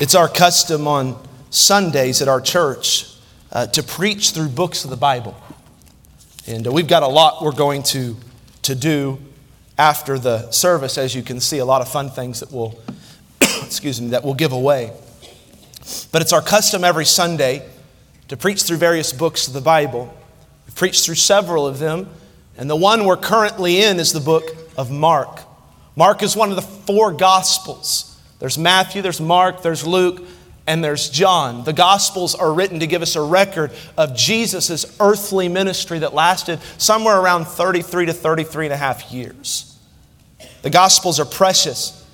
It's our custom on Sundays at our church uh, to preach through books of the Bible. And uh, we've got a lot we're going to, to do after the service, as you can see, a lot of fun things that we'll, excuse me, that we'll give away. But it's our custom every Sunday to preach through various books of the Bible. We've preached through several of them, and the one we're currently in is the book of Mark. Mark is one of the four Gospels. There's Matthew, there's Mark, there's Luke, and there's John. The Gospels are written to give us a record of Jesus' earthly ministry that lasted somewhere around 33 to 33 and a half years. The Gospels are precious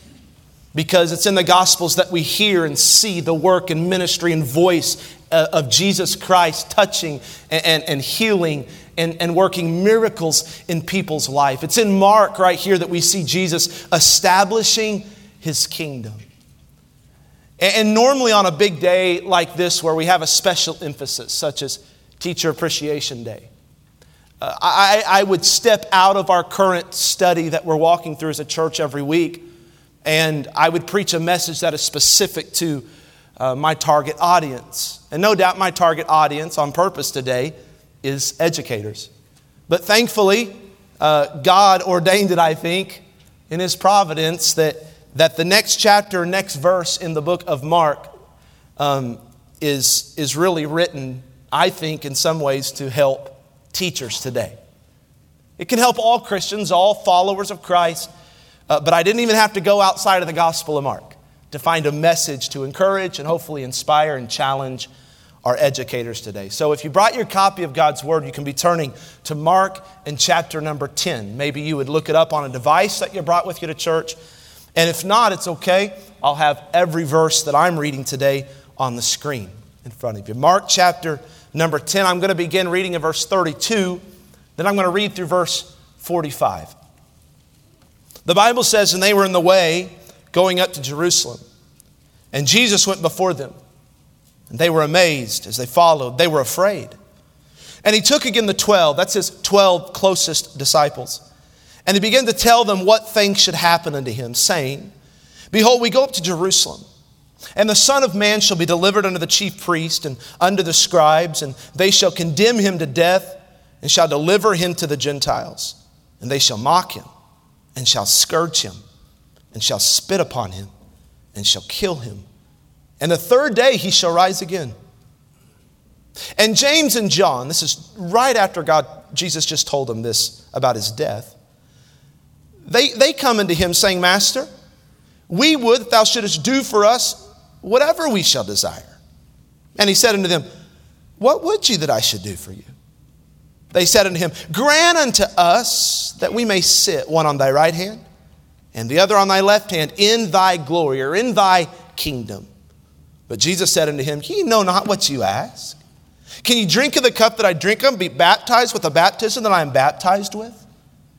because it's in the Gospels that we hear and see the work and ministry and voice uh, of Jesus Christ touching and, and, and healing and, and, working miracles in people's life. It's in Mark right here that we see Jesus establishing his kingdom. And normally on a big day like this, where we have a special emphasis, such as Teacher Appreciation Day, uh, I, I would step out of our current study that we're walking through as a church every week, and I would preach a message that is specific to uh, my target audience. And no doubt my target audience on purpose today is educators. But thankfully, uh, God ordained it, I think, in His providence that that the next chapter, next verse in the book of Mark um, is, is really written, I think, in some ways to help teachers today. It can help all Christians, all followers of Christ, uh, but I didn't even have to go outside of the Gospel of Mark to find a message to encourage and hopefully inspire and challenge our educators today. So if you brought your copy of God's Word, you can be turning to Mark in chapter number 10. Maybe you would look it up on a device that you brought with you to church. And if not, it's okay. I'll have every verse that I'm reading today on the screen in front of you. Mark chapter number 10, I'm going to begin reading in verse 32, then I'm going to read through verse 45. The Bible says, And they were in the way going up to Jerusalem, and Jesus went before them. And they were amazed as they followed, they were afraid. And he took again the 12, that's his 12 closest disciples and he began to tell them what things should happen unto him, saying, Behold, we go up to Jerusalem, and the Son of Man shall be delivered unto the chief priest and unto the scribes, and they shall condemn him to death, and shall deliver him to the Gentiles. And they shall mock him, and shall scourge him, and shall spit upon him, and shall kill him. And the third day he shall rise again. And James and John, this is right after God, Jesus just told them this about his death. They, they come unto him saying, Master, we would that thou shouldest do for us whatever we shall desire. And he said unto them, What would ye that I should do for you? They said unto him, Grant unto us that we may sit, one on thy right hand and the other on thy left hand, in thy glory or in thy kingdom. But Jesus said unto him, Ye know not what you ask. Can you drink of the cup that I drink of, be baptized with the baptism that I am baptized with?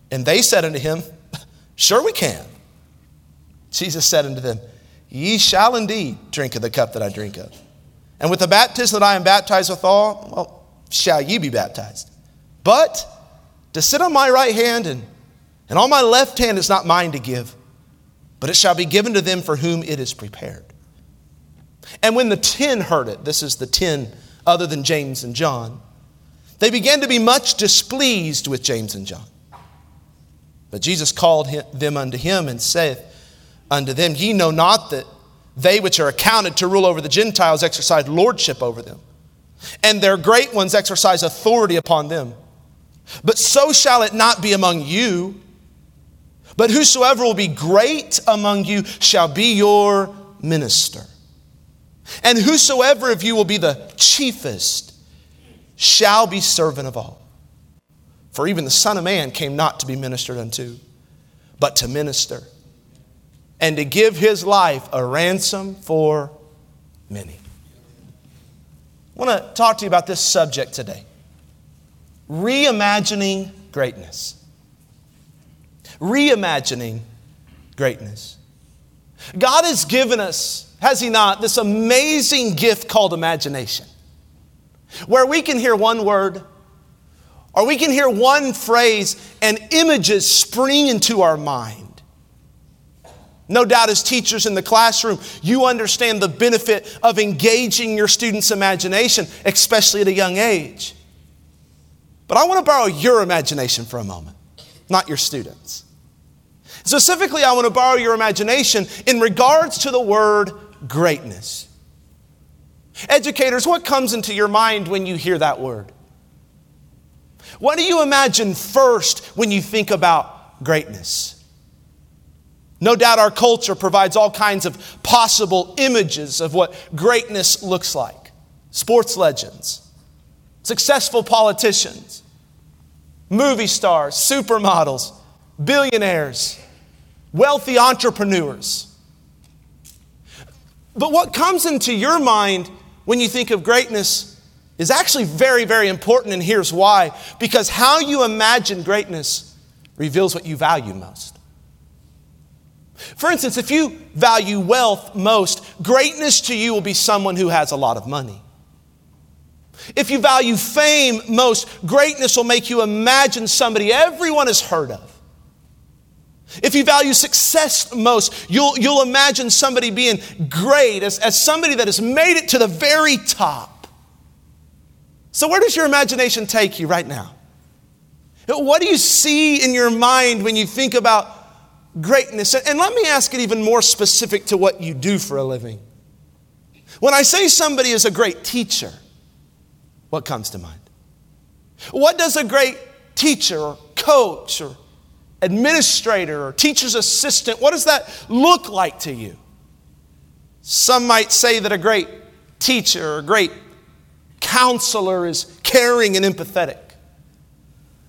And they said unto him, Sure, we can. Jesus said unto them, Ye shall indeed drink of the cup that I drink of. And with the baptism that I am baptized withal, well, shall ye be baptized. But to sit on my right hand and, and on my left hand is not mine to give, but it shall be given to them for whom it is prepared. And when the ten heard it, this is the ten other than James and John, they began to be much displeased with James and John. But Jesus called them unto him and saith unto them, Ye know not that they which are accounted to rule over the Gentiles exercise lordship over them, and their great ones exercise authority upon them. But so shall it not be among you. But whosoever will be great among you shall be your minister. And whosoever of you will be the chiefest shall be servant of all. For even the Son of Man came not to be ministered unto, but to minister, and to give his life a ransom for many. I want to talk to you about this subject today reimagining greatness. Reimagining greatness. God has given us, has He not, this amazing gift called imagination, where we can hear one word or we can hear one phrase and images spring into our mind. No doubt, as teachers in the classroom, you understand the benefit of engaging your students' imagination, especially at a young age. But I want to borrow your imagination for a moment, not your students. Specifically, I want to borrow your imagination in regards to the word greatness. Educators, what comes into your mind when you hear that word? What do you imagine first when you think about greatness? No doubt our culture provides all kinds of possible images of what greatness looks like sports legends, successful politicians, movie stars, supermodels, billionaires, wealthy entrepreneurs. But what comes into your mind when you think of greatness is actually very, very important, and here's why. Because how you imagine greatness reveals what you value most. For instance, if you value wealth most, greatness to you will be someone who has a lot of money. If you value fame most, greatness will make you imagine somebody everyone has heard of. If you value success most, you'll, you'll imagine somebody being great as, as somebody that has made it to the very top. So, where does your imagination take you right now? What do you see in your mind when you think about greatness. And let me ask it even more specific to what you do for a living. When I say somebody is a great teacher, what comes to mind? What does a great teacher or coach or administrator or teacher's assistant, what does that look like to you? Some might say that a great teacher or a great counselor is caring and empathetic.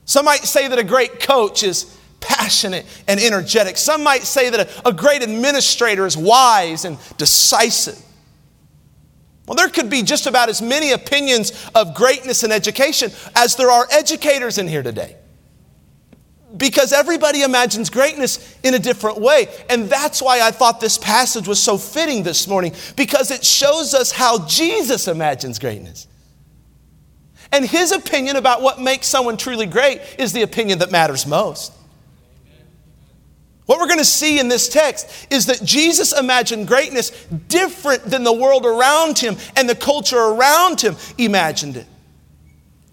Some might say that a great coach is passionate and energetic. Some might say that a, a great administrator is wise and decisive. Well, there could be just about as many opinions of greatness in education as there are educators in here today. Because everybody imagines greatness in a different way. And that's why I thought this passage was so fitting this morning, because it shows us how Jesus imagines greatness. And his opinion about what makes someone truly great is the opinion that matters most. What we're going to see in this text is that Jesus imagined greatness different than the world around him and the culture around him imagined it.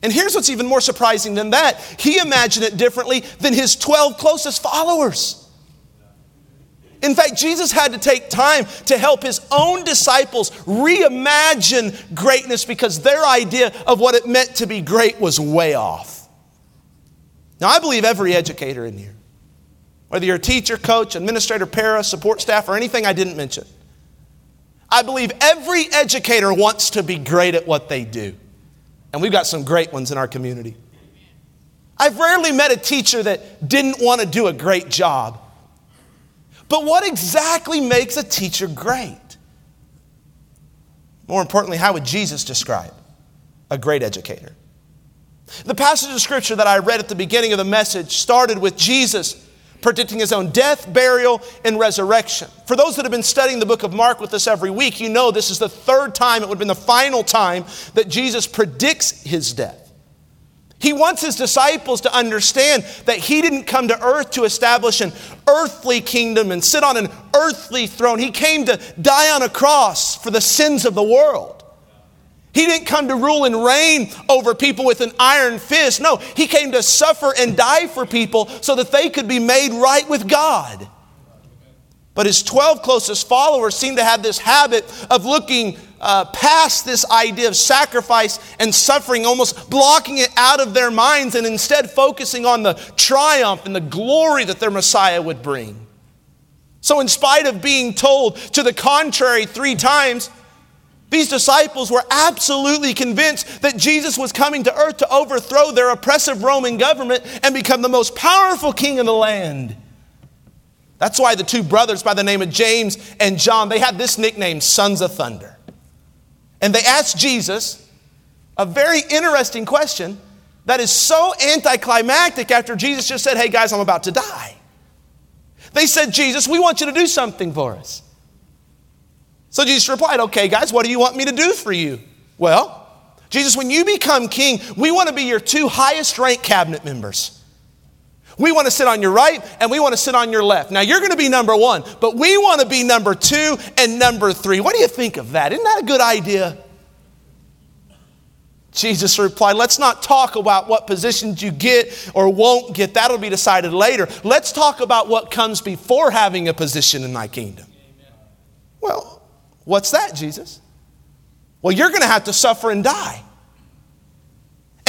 And here's what's even more surprising than that he imagined it differently than his 12 closest followers. In fact, Jesus had to take time to help his own disciples reimagine greatness because their idea of what it meant to be great was way off. Now, I believe every educator in here whether you're a teacher, coach, administrator, para, support staff, or anything I didn't mention. I believe every educator wants to be great at what they do. And we've got some great ones in our community. I've rarely met a teacher that didn't want to do a great job. But what exactly makes a teacher great? More importantly, how would Jesus describe a great educator? The passage of scripture that I read at the beginning of the message started with Jesus predicting his own death, burial, and resurrection. For those that have been studying the book of Mark with us every week, you know this is the third time, it would have been the final time that Jesus predicts his death. He wants his disciples to understand that he didn't come to earth to establish an earthly kingdom and sit on an earthly throne. He came to die on a cross for the sins of the world. He didn't come to rule and reign over people with an iron fist. No, he came to suffer and die for people so that they could be made right with God. But his 12 closest followers seem to have this habit of looking uh, past this idea of sacrifice and suffering, almost blocking it out of their minds, and instead focusing on the triumph and the glory that their Messiah would bring. So, in spite of being told to the contrary three times, these disciples were absolutely convinced that Jesus was coming to earth to overthrow their oppressive Roman government and become the most powerful king in the land. That's why the two brothers by the name of James and John, they had this nickname, Sons of Thunder. And they asked Jesus a very interesting question that is so anticlimactic after Jesus just said, Hey guys, I'm about to die. They said, Jesus, we want you to do something for us. So Jesus replied, Okay, guys, what do you want me to do for you? Well, Jesus, when you become king, we want to be your two highest ranked cabinet members. We want to sit on your right and we want to sit on your left. Now, you're going to be number one, but we want to be number two and number three. What do you think of that? Isn't that a good idea? Jesus replied, Let's not talk about what positions you get or won't get. That'll be decided later. Let's talk about what comes before having a position in thy kingdom. Amen. Well, what's that, Jesus? Well, you're going to have to suffer and die.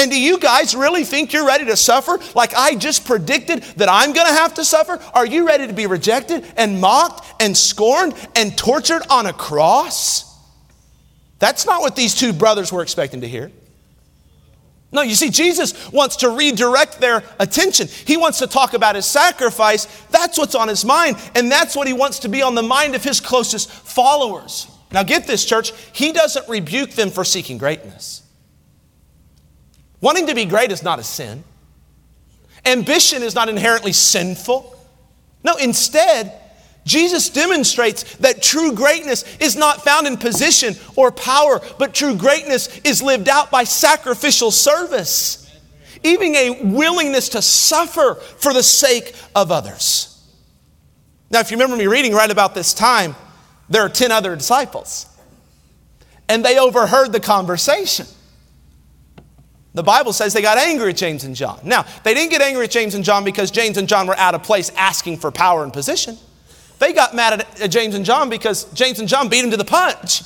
And do you guys really think you're ready to suffer like I just predicted that I'm going to have to suffer? Are you ready to be rejected and mocked and scorned and tortured on a cross? That's not what these two brothers were expecting to hear. No, you see, Jesus wants to redirect their attention. He wants to talk about his sacrifice. That's what's on his mind, and that's what he wants to be on the mind of his closest followers. Now, get this, church. He doesn't rebuke them for seeking greatness. Wanting to be great is not a sin. Ambition is not inherently sinful. No, instead, Jesus demonstrates that true greatness is not found in position or power, but true greatness is lived out by sacrificial service, even a willingness to suffer for the sake of others. Now, if you remember me reading right about this time, there are 10 other disciples, and they overheard the conversation. The Bible says they got angry at James and John. Now, they didn't get angry at James and John because James and John were out of place asking for power and position. They got mad at, James and John because James and John beat them to the punch.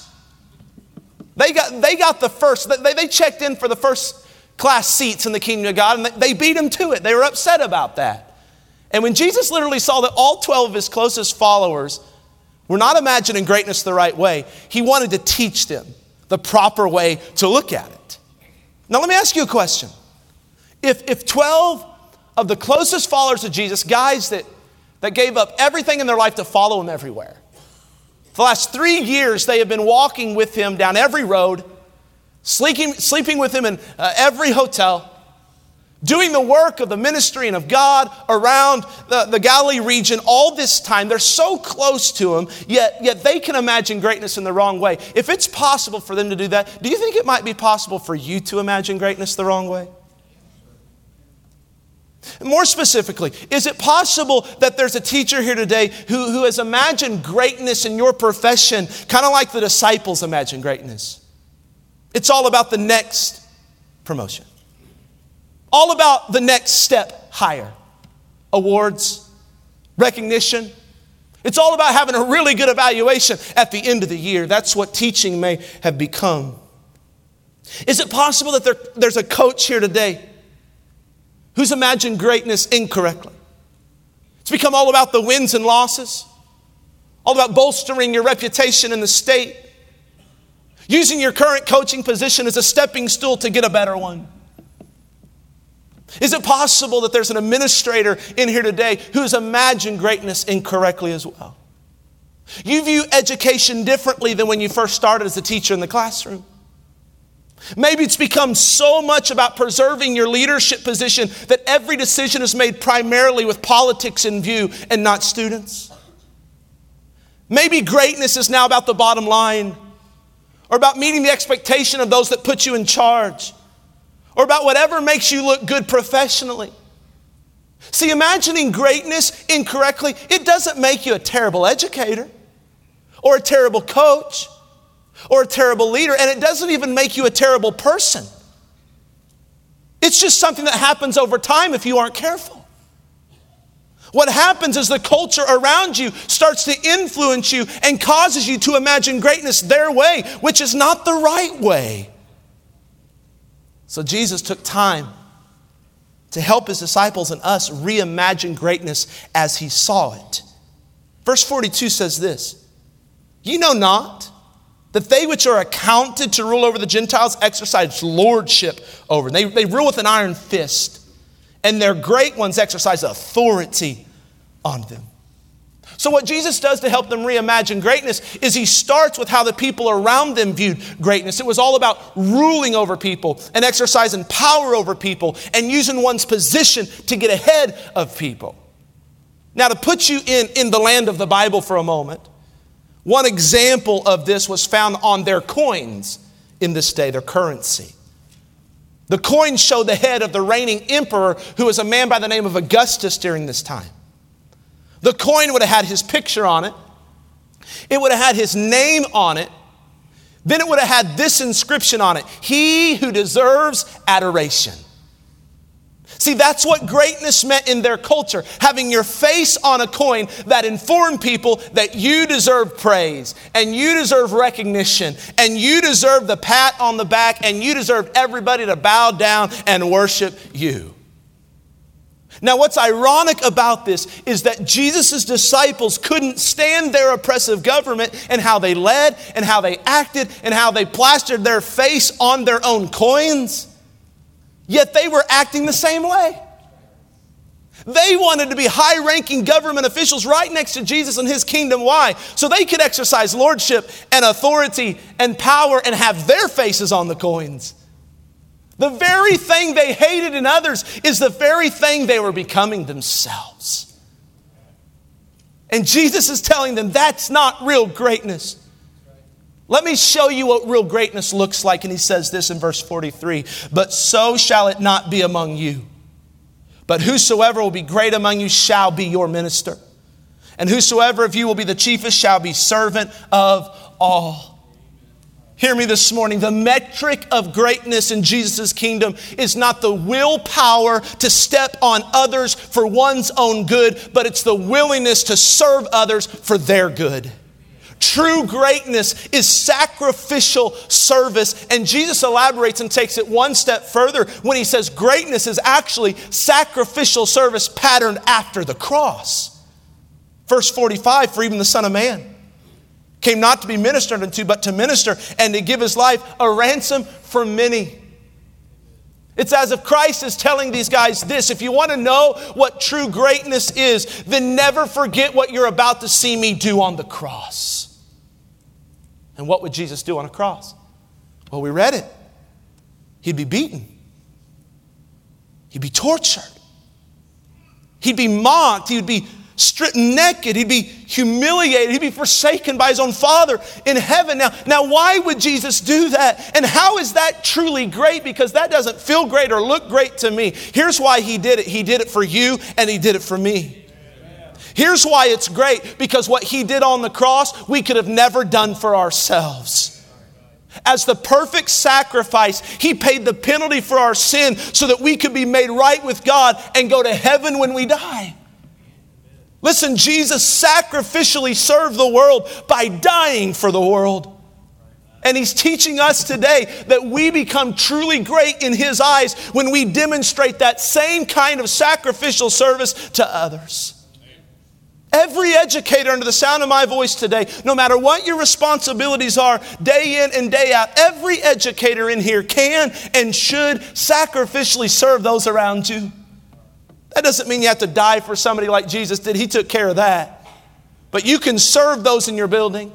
They got, they got the first, they, they checked in for the first class seats in the kingdom of God and they beat them to it. They were upset about that. And when Jesus literally saw that all 12 of his closest followers were not imagining greatness the right way, he wanted to teach them the proper way to look at it. Now, let me ask you a question. If, if 12 of the closest followers of Jesus, guys that, that gave up everything in their life to follow him everywhere, for the last three years they have been walking with him down every road, sleeping, sleeping with him in uh, every hotel, doing the work of the ministry and of God around the, the Galilee region all this time. They're so close to Him, yet, yet they can imagine greatness in the wrong way. If it's possible for them to do that, do you think it might be possible for you to imagine greatness the wrong way? More specifically, is it possible that there's a teacher here today who, who has imagined greatness in your profession, kind of like the disciples imagined greatness? It's all about the next promotion all about the next step higher awards, recognition. It's all about having a really good evaluation at the end of the year. That's what teaching may have become. Is it possible that there, there's a coach here today who's imagined greatness incorrectly? It's become all about the wins and losses, all about bolstering your reputation in the state, using your current coaching position as a stepping stool to get a better one. Is it possible that there's an administrator in here today who's imagined greatness incorrectly as well? You view education differently than when you first started as a teacher in the classroom. Maybe it's become so much about preserving your leadership position that every decision is made primarily with politics in view and not students. Maybe greatness is now about the bottom line or about meeting the expectation of those that put you in charge or about whatever makes you look good professionally. See, imagining greatness incorrectly, it doesn't make you a terrible educator or a terrible coach or a terrible leader, and it doesn't even make you a terrible person. It's just something that happens over time if you aren't careful. What happens is the culture around you starts to influence you and causes you to imagine greatness their way, which is not the right way. So Jesus took time to help his disciples and us reimagine greatness as he saw it. Verse 42 says this You know not that they which are accounted to rule over the Gentiles exercise lordship over them. They, they rule with an iron fist, and their great ones exercise authority on them. So, what Jesus does to help them reimagine greatness is he starts with how the people around them viewed greatness. It was all about ruling over people and exercising power over people and using one's position to get ahead of people. Now, to put you in, in the land of the Bible for a moment, one example of this was found on their coins in this day, their currency. The coins show the head of the reigning emperor, who was a man by the name of Augustus during this time. The coin would have had his picture on it, it would have had his name on it. Then it would have had this inscription on it He who deserves adoration. See, that's what greatness meant in their culture. Having your face on a coin that informed people that you deserve praise and you deserve recognition and you deserve the pat on the back and you deserve everybody to bow down and worship you. Now, what's ironic about this is that Jesus' disciples couldn't stand their oppressive government and how they led and how they acted and how they plastered their face on their own coins. Yet they were acting the same way. They wanted to be high ranking government officials right next to Jesus and his kingdom. Why? So they could exercise lordship and authority and power and have their faces on the coins. The very thing they hated in others is the very thing they were becoming themselves. And Jesus is telling them that's not real greatness. Let me show you what real greatness looks like. And he says this in verse 43 But so shall it not be among you. But whosoever will be great among you shall be your minister. And whosoever of you will be the chiefest shall be servant of all. Hear me this morning. The metric of greatness in Jesus' kingdom is not the willpower to step on others for one's own good, but it's the willingness to serve others for their good. True greatness is sacrificial service. And Jesus elaborates and takes it one step further when he says greatness is actually sacrificial service patterned after the cross. Verse 45 For even the Son of Man came not to be ministered unto, but to minister and to give his life a ransom for many. It's as if Christ is telling these guys this if you want to know what true greatness is, then never forget what you're about to see me do on the cross. And what would Jesus do on a cross? Well, we read it. He'd be beaten, he'd be tortured, he'd be mocked, he'd be stripped naked, he'd be humiliated, he'd be forsaken by his own Father in heaven. Now, now, why would Jesus do that? And how is that truly great? Because that doesn't feel great or look great to me. Here's why he did it He did it for you, and he did it for me. Here's why it's great because what he did on the cross, we could have never done for ourselves. As the perfect sacrifice, he paid the penalty for our sin so that we could be made right with God and go to heaven when we die. Listen, Jesus sacrificially served the world by dying for the world. And he's teaching us today that we become truly great in his eyes when we demonstrate that same kind of sacrificial service to others. Every educator under the sound of my voice today, no matter what your responsibilities are day in and day out, every educator in here can and should sacrificially serve those around you. That doesn't mean you have to die for somebody like Jesus did, He took care of that. But you can serve those in your building,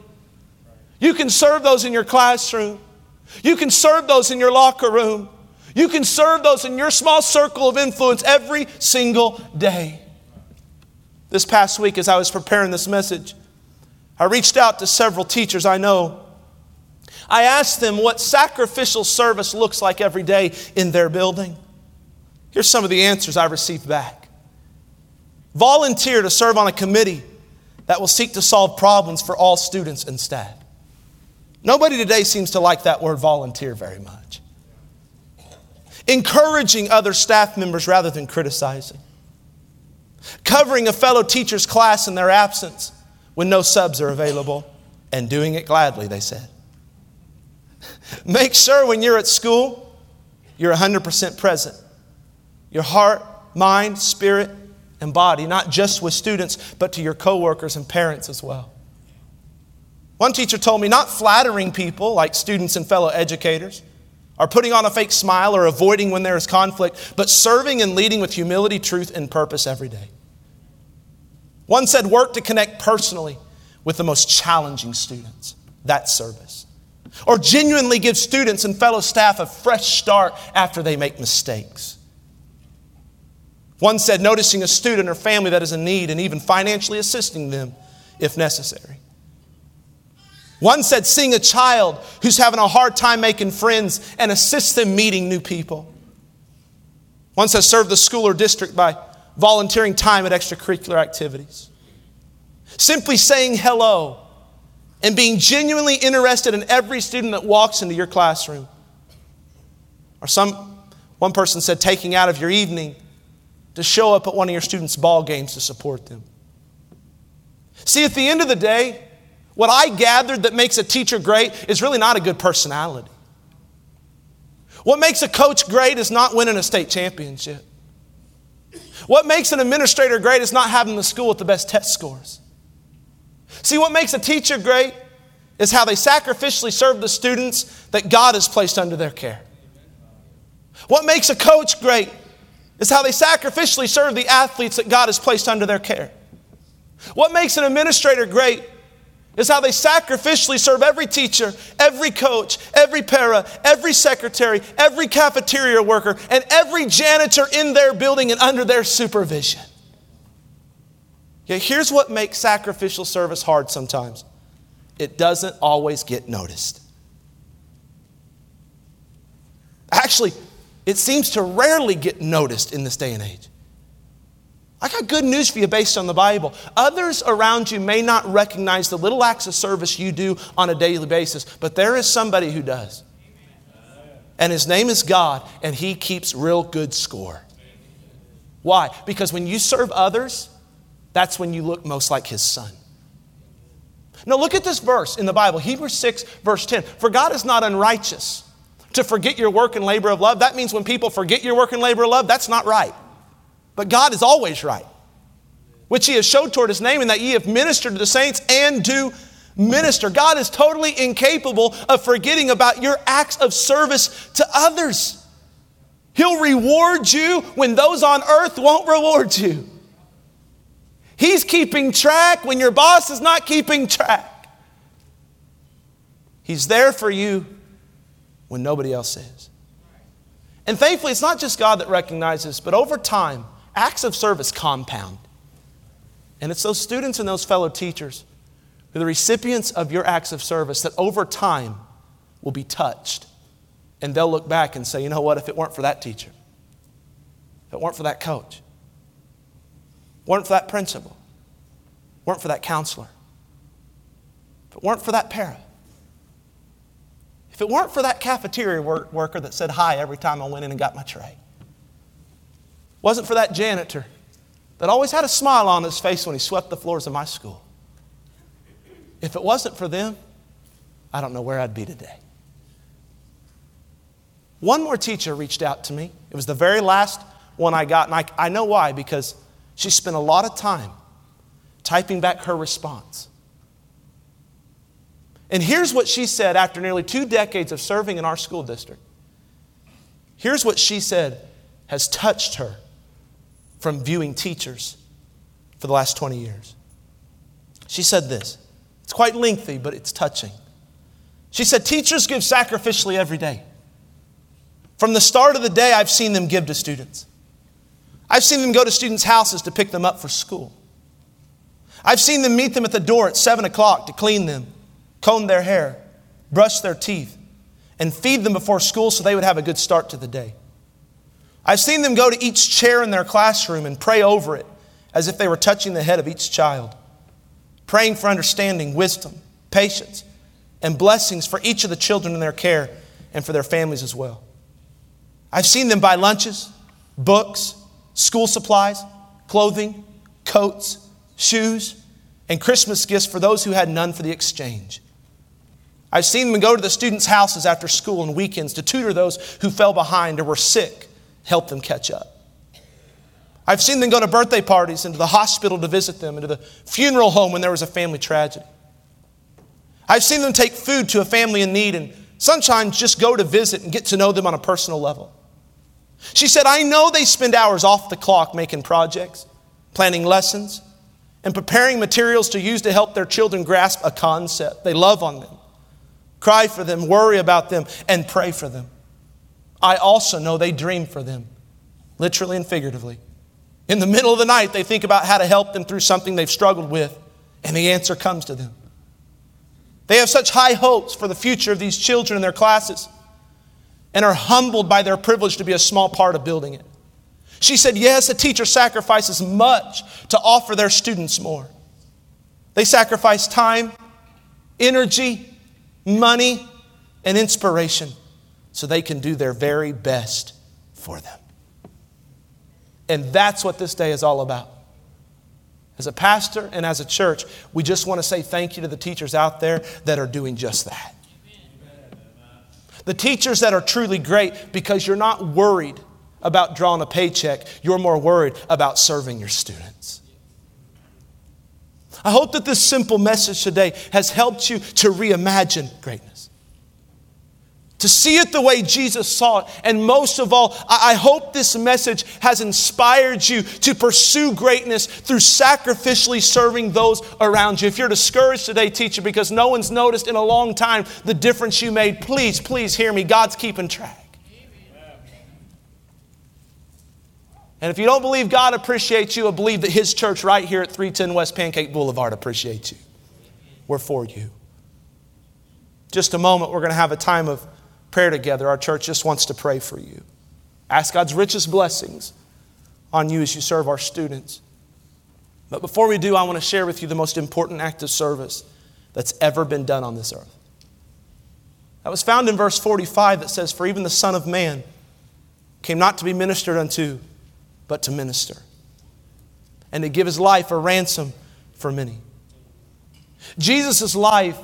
you can serve those in your classroom, you can serve those in your locker room, you can serve those in your small circle of influence every single day. This past week, as I was preparing this message, I reached out to several teachers I know. I asked them what sacrificial service looks like every day in their building. Here's some of the answers I received back volunteer to serve on a committee that will seek to solve problems for all students and staff. Nobody today seems to like that word volunteer very much. Encouraging other staff members rather than criticizing covering a fellow teacher's class in their absence when no subs are available, and doing it gladly, they said. Make sure when you're at school, you're 100% present. Your heart, mind, spirit, and body, not just with students, but to your coworkers and parents as well. One teacher told me not flattering people like students and fellow educators, or putting on a fake smile or avoiding when there is conflict, but serving and leading with humility, truth, and purpose every day. One said, work to connect personally with the most challenging students. That service. Or genuinely give students and fellow staff a fresh start after they make mistakes. One said, noticing a student or family that is in need and even financially assisting them if necessary. One said, seeing a child who's having a hard time making friends and assist them meeting new people. One says serve the school or district by volunteering time at extracurricular activities. Simply saying hello and being genuinely interested in every student that walks into your classroom. Or some one person said taking out of your evening to show up at one of your students' ball games to support them. See, at the end of the day, what I gathered that makes a teacher great is really not a good personality. What makes a coach great is not winning a state championship. What makes an administrator great is not having the school with the best test scores. See, what makes a teacher great is how they sacrificially serve the students that God has placed under their care. What makes a coach great is how they sacrificially serve the athletes that God has placed under their care. What makes an administrator great is how they sacrificially serve every teacher, every coach, every para, every secretary, every cafeteria worker, and every janitor in their building and under their supervision. Yet here's what makes sacrificial service hard sometimes it doesn't always get noticed. Actually, it seems to rarely get noticed in this day and age. I got good news for you based on the Bible. Others around you may not recognize the little acts of service you do on a daily basis, but there is somebody who does. And his name is God, and he keeps real good score. Why? Because when you serve others, that's when you look most like his son. Now, look at this verse in the Bible, Hebrews 6, verse 10. For God is not unrighteous to forget your work and labor of love. That means when people forget your work and labor of love, that's not right. But God is always right, which He has showed toward His name, and that ye have ministered to the saints and do minister. God is totally incapable of forgetting about your acts of service to others. He'll reward you when those on earth won't reward you. He's keeping track when your boss is not keeping track. He's there for you when nobody else is. And thankfully, it's not just God that recognizes, but over time, acts of service compound. And it's those students and those fellow teachers who are the recipients of your acts of service that over time will be touched. And they'll look back and say, you know what, if it weren't for that teacher, if it weren't for that coach, weren't for that principal, weren't for that counselor, if it weren't for that para, if it weren't for that cafeteria work, worker that said hi every time I went in and got my tray, wasn't for that janitor that always had a smile on his face when he swept the floors of my school. If it wasn't for them, I don't know where I'd be today. One more teacher reached out to me. It was the very last one I got, and I, I know why, because she spent a lot of time typing back her response. And here's what she said after nearly two decades of serving in our school district. Here's what she said has touched her from viewing teachers for the last 20 years. She said this. It's quite lengthy, but it's touching. She said, Teachers give sacrificially every day. From the start of the day, I've seen them give to students. I've seen them go to students' houses to pick them up for school. I've seen them meet them at the door at 7 o'clock to clean them, comb their hair, brush their teeth, and feed them before school so they would have a good start to the day. I've seen them go to each chair in their classroom and pray over it as if they were touching the head of each child, praying for understanding, wisdom, patience, and blessings for each of the children in their care and for their families as well. I've seen them buy lunches, books, school supplies, clothing, coats, shoes, and Christmas gifts for those who had none for the exchange. I've seen them go to the students' houses after school and weekends to tutor those who fell behind or were sick help them catch up. I've seen them go to birthday parties and to the hospital to visit them and to the funeral home when there was a family tragedy. I've seen them take food to a family in need and sometimes just go to visit and get to know them on a personal level. She said, I know they spend hours off the clock making projects, planning lessons, and preparing materials to use to help their children grasp a concept. They love on them, cry for them, worry about them, and pray for them. I also know they dream for them, literally and figuratively. In the middle of the night, they think about how to help them through something they've struggled with, and the answer comes to them. They have such high hopes for the future of these children in their classes and are humbled by their privilege to be a small part of building it. She said, Yes, a teacher sacrifices much to offer their students more. They sacrifice time, energy, money, and inspiration so they can do their very best for them. And that's what this day is all about. As a pastor and as a church, we just want to say thank you to the teachers out there that are doing just that. The teachers that are truly great because you're not worried about drawing a paycheck, you're more worried about serving your students. I hope that this simple message today has helped you to reimagine greatness to see it the way Jesus saw it. And most of all, I hope this message has inspired you to pursue greatness through sacrificially serving those around you. If you're discouraged today, teacher, because no one's noticed in a long time the difference you made, please, please hear me. God's keeping track. And if you don't believe God appreciates you, I believe that His church right here at 310 West Pancake Boulevard appreciates you. We're for you. Just a moment, we're going to have a time of prayer together. Our church just wants to pray for you. Ask God's richest blessings on you as you serve our students. But before we do, I want to share with you the most important act of service that's ever been done on this earth. That was found in verse 45 that says, For even the Son of Man came not to be ministered unto, but to minister, and to give his life a ransom for many. Jesus' life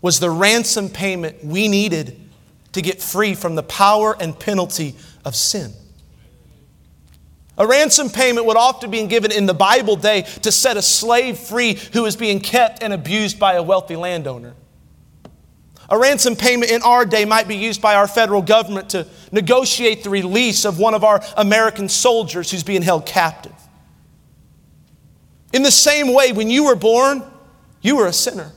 was the ransom payment we needed to get free from the power and penalty of sin. A ransom payment would often be given in the Bible day to set a slave free who was being kept and abused by a wealthy landowner. A ransom payment in our day might be used by our federal government to negotiate the release of one of our American soldiers who's being held captive. In the same way, when you were born, you were a sinner.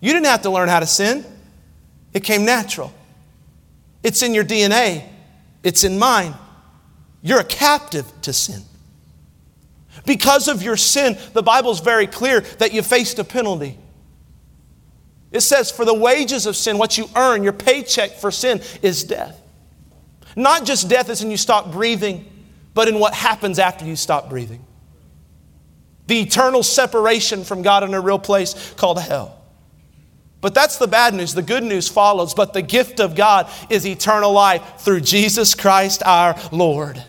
You didn't have to learn how to sin. It came natural. It's in your DNA, it's in mine. You're a captive to sin. Because of your sin, the Bible is very clear that you faced a penalty. It says, for the wages of sin, what you earn, your paycheck for sin is death. Not just death as in you stop breathing, but in what happens after you stop breathing. The eternal separation from God in a real place called hell. But that's the bad news. The good news follows. But the gift of God is eternal life through Jesus Christ our Lord.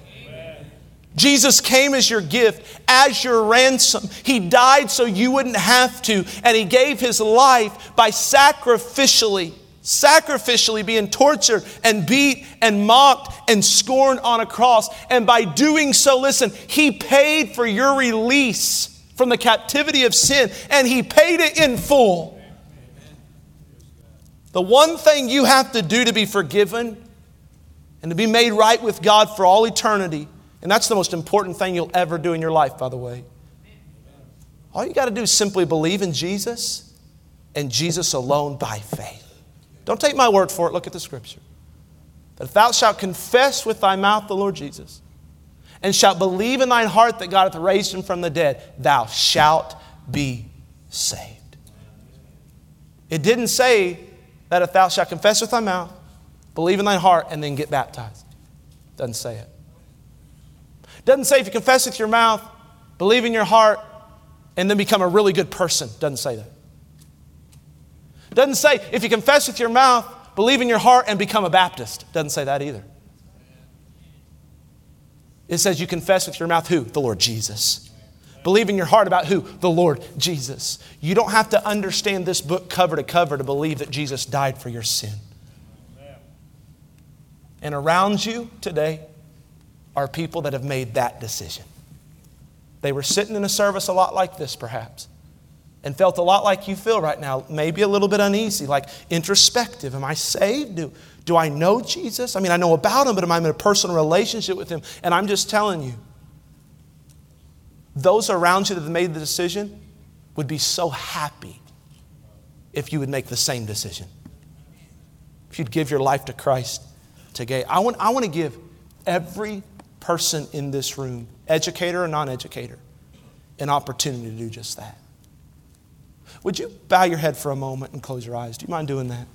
Jesus came as your gift, as your ransom. He died so you wouldn't have to, and He gave His life by sacrificially, sacrificially being tortured and beat and mocked and scorned on a cross. And by doing so, listen, He paid for your release from the captivity of sin, and He paid it in full. The one thing you have to do to be forgiven and to be made right with God for all eternity, and that's the most important thing you'll ever do in your life, by the way. All you got to do is simply believe in Jesus and Jesus alone by faith. Don't take my word for it, look at the scripture. That if thou shalt confess with thy mouth the Lord Jesus, and shalt believe in thine heart that God hath raised him from the dead, thou shalt be saved. It didn't say that if thou shalt confess with thy mouth, believe in thine heart, and then get baptized. Doesn't say it. Doesn't say if you confess with your mouth, believe in your heart, and then become a really good person. Doesn't say that. Doesn't say if you confess with your mouth, believe in your heart, and become a Baptist. Doesn't say that either. It says you confess with your mouth who? The Lord Jesus. Believe in your heart about who? The Lord Jesus. You don't have to understand this book cover to cover to believe that Jesus died for your sin. And around you today are people that have made that decision. They were sitting in a service a lot like this, perhaps, and felt a lot like you feel right now, maybe a little bit uneasy, like introspective. Am I saved? Do, do I know Jesus? I mean, I know about him, but am I in a personal relationship with him? And I'm just telling you, those around you that have made the decision would be so happy if you would make the same decision. If you'd give your life to Christ today. I want, I want to give every person in this room, educator or non educator, an opportunity to do just that. Would you bow your head for a moment and close your eyes? Do you mind doing that?